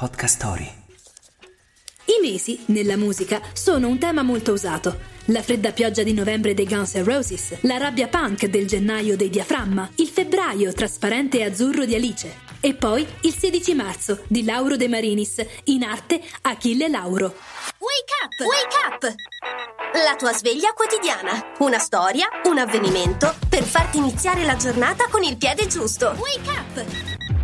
Podcast Story. I mesi, nella musica, sono un tema molto usato. La fredda pioggia di novembre dei Guns N' Roses, la rabbia punk del gennaio dei Diaframma, il febbraio trasparente e azzurro di Alice. E poi il 16 marzo di Lauro De Marinis, in arte Achille Lauro. Wake up! Wake up! La tua sveglia quotidiana. Una storia, un avvenimento per farti iniziare la giornata con il piede giusto. Wake up!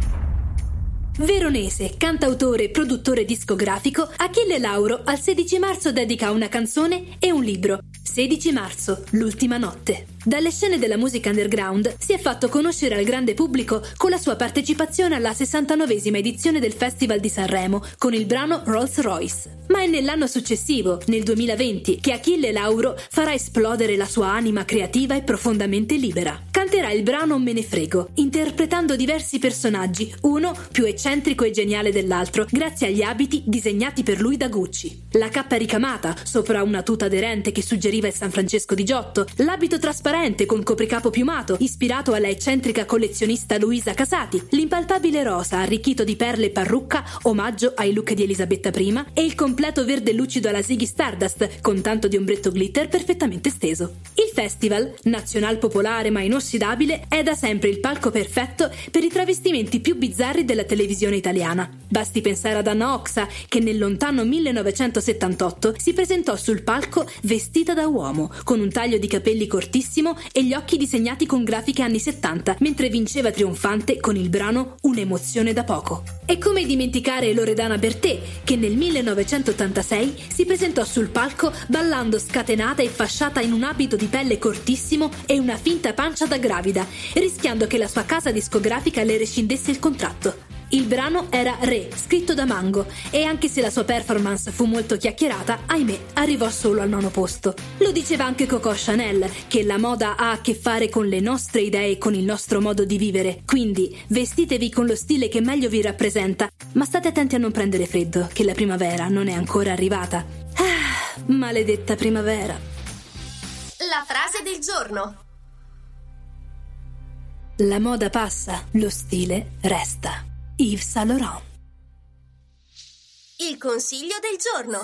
Veronese, cantautore e produttore discografico, Achille Lauro al 16 marzo dedica una canzone e un libro. 16 marzo, l'ultima notte. Dalle scene della musica underground si è fatto conoscere al grande pubblico con la sua partecipazione alla 69esima edizione del Festival di Sanremo con il brano Rolls Royce. Ma è nell'anno successivo, nel 2020, che Achille Lauro farà esplodere la sua anima creativa e profondamente libera. Canterà il brano Me ne frego, interpretando diversi personaggi, uno più eccentrico e geniale dell'altro, grazie agli abiti disegnati per lui da Gucci. La cappa ricamata, sopra una tuta aderente che suggeriva il San Francesco di Giotto, l'abito trasparente con copricapo piumato, ispirato alla eccentrica collezionista Luisa Casati, l'impalpabile rosa arricchito di perle e parrucca, omaggio ai look di Elisabetta I, e il completo verde lucido alla Ziggy Stardust, con tanto di ombretto glitter perfettamente steso. Il festival, nazional popolare ma inossidabile, è da sempre il palco perfetto per i travestimenti più bizzarri della televisione italiana. Basti pensare ad Anna Oxa, che nel lontano 1978 si presentò sul palco vestita da uomo, con un taglio di capelli cortissimo e gli occhi disegnati con grafiche anni 70, mentre vinceva trionfante con il brano Un'emozione da poco. E come dimenticare Loredana Bertè, che nel 1986 si presentò sul palco ballando scatenata e fasciata in un abito di pelle cortissimo e una finta pancia da gravida, rischiando che la sua casa discografica le rescindesse il contratto. Il brano era Re, scritto da Mango, e anche se la sua performance fu molto chiacchierata, ahimè, arrivò solo al nono posto. Lo diceva anche Coco Chanel, che la moda ha a che fare con le nostre idee e con il nostro modo di vivere, quindi vestitevi con lo stile che meglio vi rappresenta, ma state attenti a non prendere freddo, che la primavera non è ancora arrivata. Ah, maledetta primavera. La frase del giorno. La moda passa, lo stile resta. Yves Saint Laurent. Il consiglio del giorno.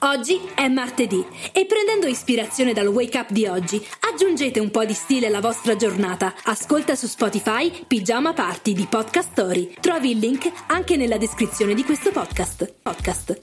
Oggi è martedì e prendendo ispirazione dal wake up di oggi, aggiungete un po' di stile alla vostra giornata. Ascolta su Spotify Pigiama Party di Podcast Story. Trovi il link anche nella descrizione di questo podcast. podcast.